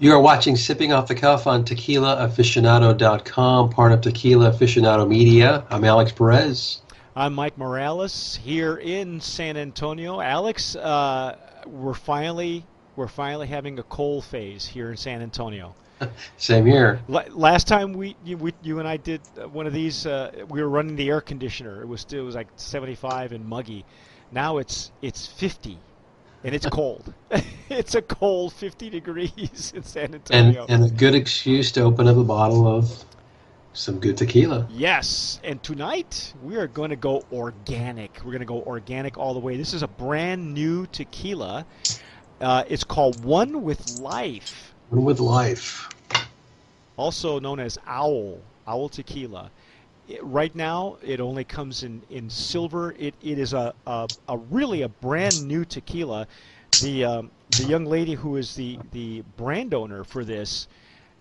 You are watching Sipping Off the Cuff on TequilaAficionado.com, part of Tequila Aficionado Media. I'm Alex Perez. I'm Mike Morales here in San Antonio. Alex, uh, we're finally we're finally having a cold phase here in San Antonio. Same here. Last time we you, we, you and I did one of these, uh, we were running the air conditioner. It was it was like 75 and muggy. Now it's it's 50 and it's cold. it's a cold 50 degrees in San Antonio. And, and a good excuse to open up a bottle of some good tequila. Yes, and tonight we are going to go organic. We're going to go organic all the way. This is a brand new tequila. Uh, it's called One with Life. One with Life. Also known as Owl, Owl Tequila. It, right now, it only comes in, in silver. It, it is a, a, a really a brand new tequila. The um, the young lady who is the, the brand owner for this,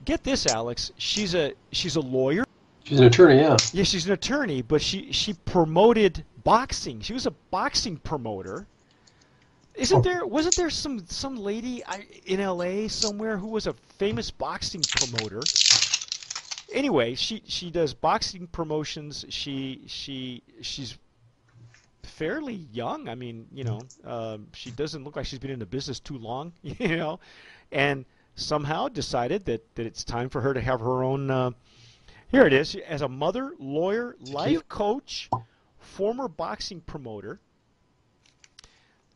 get this, Alex. She's a she's a lawyer. She's an attorney, yeah. Yeah, she's an attorney, but she she promoted boxing. She was a boxing promoter. Isn't oh. there wasn't there some some lady in L.A. somewhere who was a famous boxing promoter? anyway, she she does boxing promotions. She she she's fairly young. I mean, you know, uh, she doesn't look like she's been in the business too long, you know, and somehow decided that, that it's time for her to have her own. Uh, here it is. As a mother, lawyer, life coach, former boxing promoter,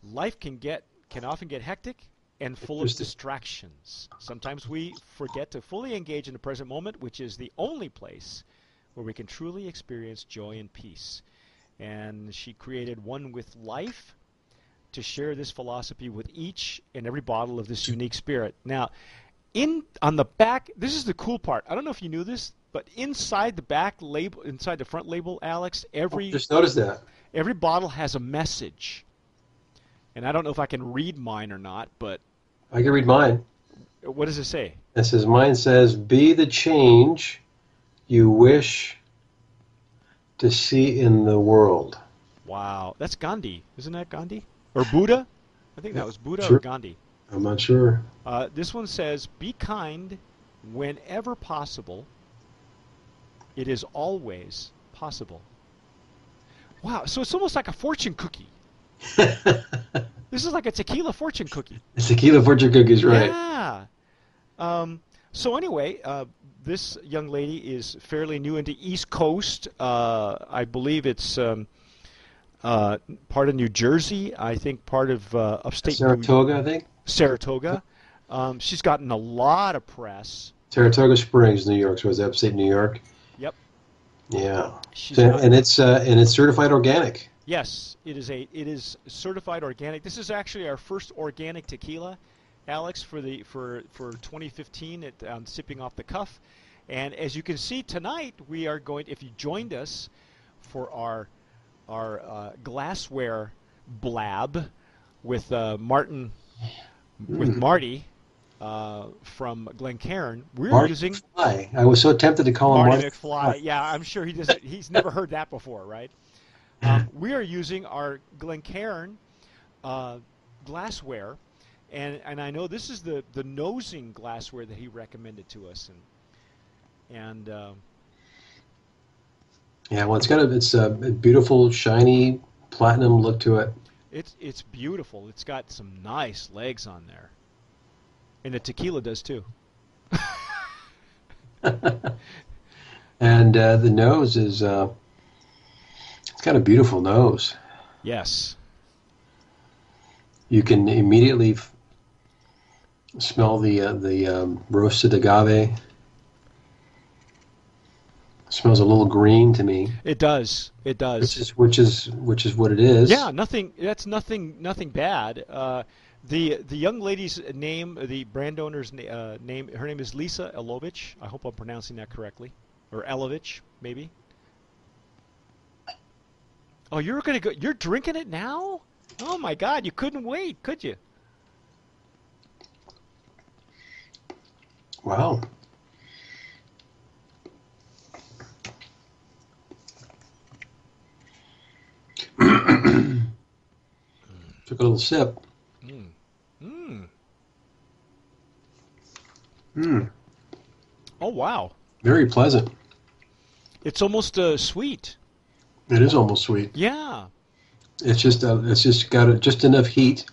life can get can often get hectic and full of distractions. Sometimes we forget to fully engage in the present moment, which is the only place where we can truly experience joy and peace. And she created One with Life to share this philosophy with each and every bottle of this unique spirit. Now, in on the back, this is the cool part. I don't know if you knew this, but inside the back label, inside the front label, Alex, every just noticed that every bottle has a message and I don't know if I can read mine or not, but I can read mine. What does it say? It says mine says be the change you wish to see in the world. Wow, that's Gandhi, isn't that Gandhi or Buddha? I think that was Buddha sure. or Gandhi. I'm not sure. Uh, this one says, "Be kind whenever possible. It is always possible." Wow, so it's almost like a fortune cookie. this is like a tequila fortune cookie. It's tequila fortune cookies, right? Yeah. Um, so anyway, uh, this young lady is fairly new into East Coast. Uh, I believe it's um, uh, part of New Jersey. I think part of uh, upstate Saratoga. New- I think Saratoga. Um, she's gotten a lot of press. Saratoga Springs, New York. So it's upstate New York. Yep. Yeah. So, and it's uh, and it's certified organic. Yes, it is a it is certified organic. This is actually our first organic tequila, Alex, for the for for 2015 at um, sipping off the cuff. And as you can see tonight, we are going. If you joined us for our our uh, glassware blab with uh, Martin with hmm. Marty uh, from Glencairn, we're Marty using. McFly. I was so tempted to call Marty him Marty McFly. Yeah, I'm sure he doesn't. He's never heard that before, right? Um, we are using our Glencairn uh, glassware, and and I know this is the the nosing glassware that he recommended to us, and and. Uh, yeah, well, it's got a it's a beautiful, shiny platinum look to it. It's it's beautiful. It's got some nice legs on there, and the tequila does too. and uh, the nose is uh, it's got a beautiful nose. Yes. You can immediately smell the uh, the um, roasted agave. It smells a little green to me. It does. It does. Which is which is which is what it is. Yeah, nothing. That's nothing. Nothing bad. Uh, the the young lady's name, the brand owner's uh, name, her name is Lisa Elovich. I hope I'm pronouncing that correctly, or Elovich, maybe. Oh, you're gonna go. You're drinking it now? Oh my God! You couldn't wait, could you? Wow. Took a little sip. Mm. Mm. Mm, Oh wow, very pleasant. it's almost uh, sweet. It is almost sweet. Yeah, It's just uh, it's just got a, just enough heat.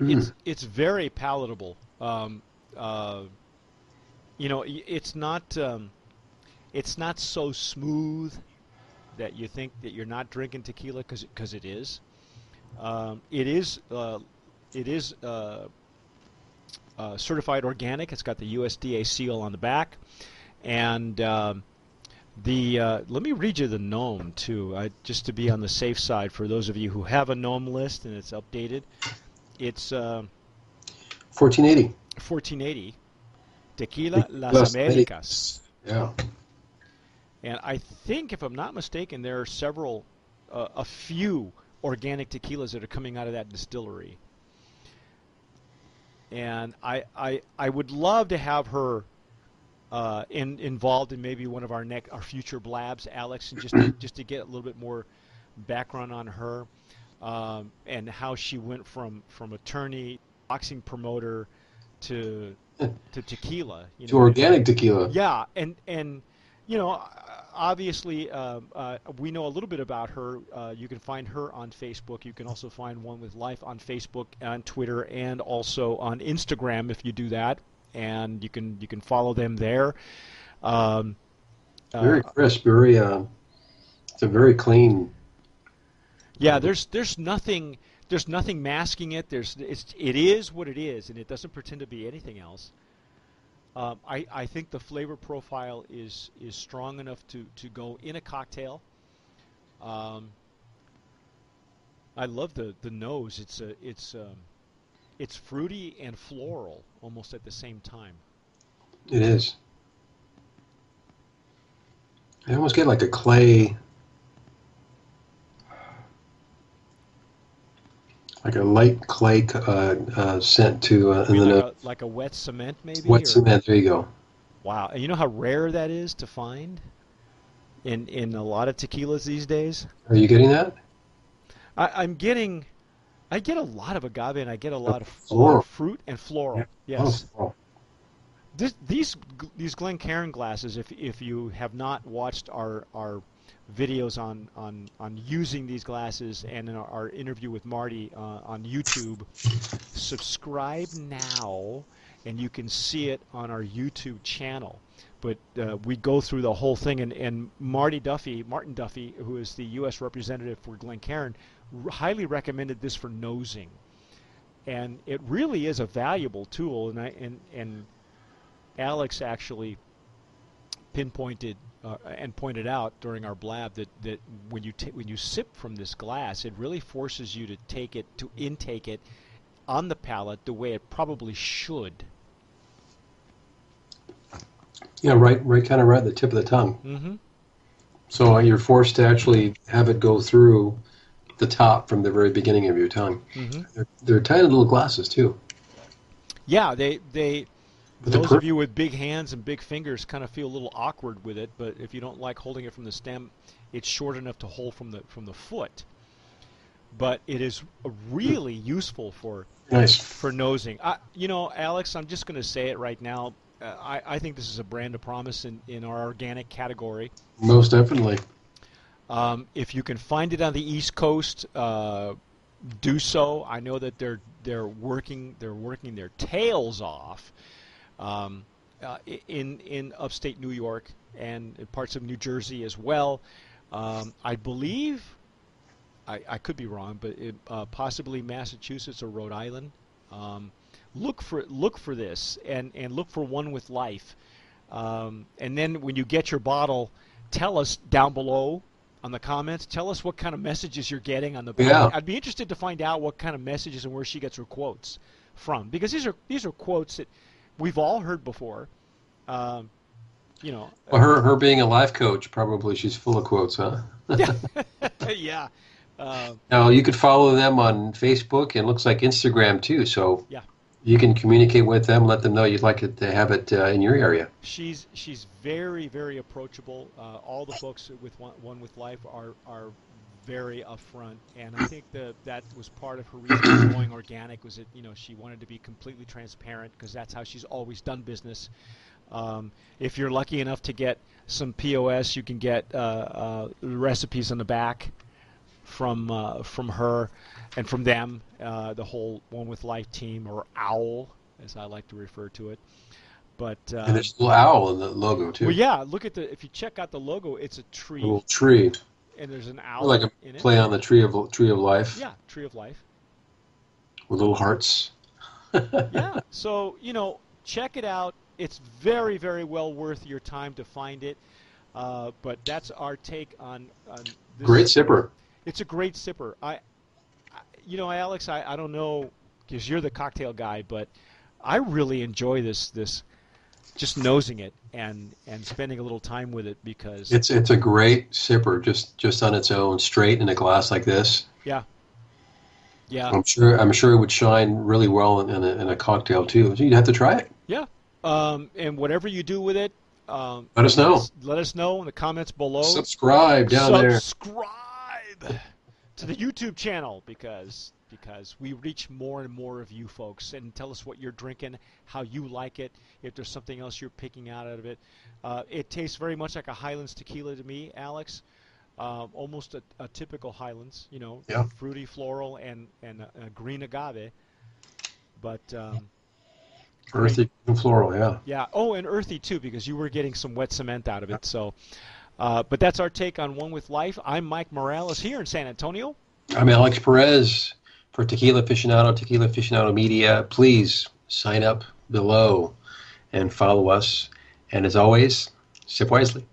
Mm. it's it's very palatable. Um, uh, you know, it's not um, it's not so smooth that you think that you're not drinking tequila because it is. Um, it is uh, it is uh, uh, certified organic. It's got the USDA seal on the back, and um, the uh, let me read you the NOM too, uh, just to be on the safe side for those of you who have a NOM list and it's updated. It's uh, 1480. 1480 Tequila Las Las Americas. Yeah. And I think, if I'm not mistaken, there are several, uh, a few organic tequilas that are coming out of that distillery. And I, I, I would love to have her uh, in, involved in maybe one of our next, our future blabs, Alex, and just to, just to get a little bit more background on her um, and how she went from from attorney, boxing promoter, to to tequila. You To know, organic tequila. yeah, and and you know, obviously, um, uh, we know a little bit about her. Uh, you can find her on Facebook. You can also find One with Life on Facebook, on Twitter, and also on Instagram if you do that. And you can you can follow them there. Um, uh, Very crisp. Very. Uh, it's a very clean. Yeah, there's there's nothing there's nothing masking it. There's it's it is what it is, and it doesn't pretend to be anything else. Um, I I think the flavor profile is is strong enough to to go in a cocktail. Um, I love the the nose. It's a it's um, it's fruity and floral almost at the same time. It is. I almost get like a clay. Like a light clay uh, uh, scent to uh, I in like, a, like a wet cement, maybe. Wet or- cement. There you go. Wow, and you know how rare that is to find in in a lot of tequilas these days. Are you getting that? I, I'm getting, I get a lot of agave and I get a lot of, Floral. fruit and floral. Yes, Oh, this, these these Glencairn glasses. If if you have not watched our our videos on on on using these glasses and in our, our interview with Marty uh, on YouTube, subscribe now, and you can see it on our YouTube channel. But uh, we go through the whole thing, and, and Marty Duffy, Martin Duffy, who is the U.S. representative for Glencairn, r- highly recommended this for nosing, and it really is a valuable tool. And I and and Alex actually pinpointed uh, and pointed out during our blab that, that when you ta- when you sip from this glass, it really forces you to take it to intake it on the palate the way it probably should. Yeah, right, right, kind of right at the tip of the tongue. Mm-hmm. So uh, you're forced to actually have it go through the top from the very beginning of your tongue. Mm-hmm. They're, they're tiny little glasses too. Yeah, they they those of you with big hands and big fingers kind of feel a little awkward with it, but if you don't like holding it from the stem, it's short enough to hold from the from the foot. But it is really useful for Nice. for nosing. I, you know, Alex, I'm just going to say it right now. Uh, I, I think this is a brand of promise in, in our organic category. Most definitely. Um, if you can find it on the East Coast, uh, do so. I know that they're they're working they're working their tails off um, uh, in in upstate New York and parts of New Jersey as well. Um, I believe I, I could be wrong, but it, uh, possibly Massachusetts or Rhode Island. Um, look for look for this and and look for one with life. Um, and then when you get your bottle, tell us down below on the comments. Tell us what kind of messages you're getting on the. Yeah. I'd be interested to find out what kind of messages and where she gets her quotes from because these are these are quotes that we've all heard before. Um, you know. Well, her her being a life coach, probably she's full of quotes, huh? yeah. Uh, Now you could follow them on Facebook and looks like Instagram too. So Yeah. you can communicate with them, let them know you'd like it to have it uh, in your area. she's she's very very approachable. Uh, all the books with one, one with life are are very upfront, and I think that that was part of her reason for going organic. Was that you know she wanted to be completely transparent because that's how she's always done business. Um, if you're lucky enough to get some POS, you can get uh, uh, recipes on the back from uh, from her and from them, uh, the whole One with Life team or OWL, as I like to refer to it. But uh, and there's a little owl in the logo too. well, yeah. Look at the if you check out the logo, it's a tree, A little tree, and there's an owl like a in it. play on the tree of tree of life Yeah, tree of life. with little hearts. yeah. So you know, check it out. It's very, very well worth your time to find it. Uh, but that's our take on, on this. Great sipper. It's a great sipper. I, I you know, Alex, I, I don't know because you're the cocktail guy, but I really enjoy this this just nosing it and and spending a little time with it because It's it's a great sipper just just on its own, straight in a glass like this. yeah, yeah, I'm sure I'm sure it would shine really well in, in, a, in a cocktail too. You'd have to try it. yeah. Um, and whatever you do with it, um, Let us know. Let us know in the comments below. Subscribe down there. subscribe to the YouTube channel because because we reach more and more of you folks and tell us what you're drinking, how you like it, if there's something else you're picking out of it. Uh, it tastes very much like a Highlands tequila to me, Alex. Um, almost a, a typical Highlands, you know, Yeah. fruity, floral, and and a, a green agave. But um, Earthy and floral, yeah. yeah. Oh, and earthy too, because you were getting some wet cement out of it. So, uh, but that's our take on One with Life. I'm Mike Morales here in San Antonio. I'm Alex Perez for Tequila Aficionado, Tequila Aficionado Media. Please sign up below and follow us. And as always, sip wisely.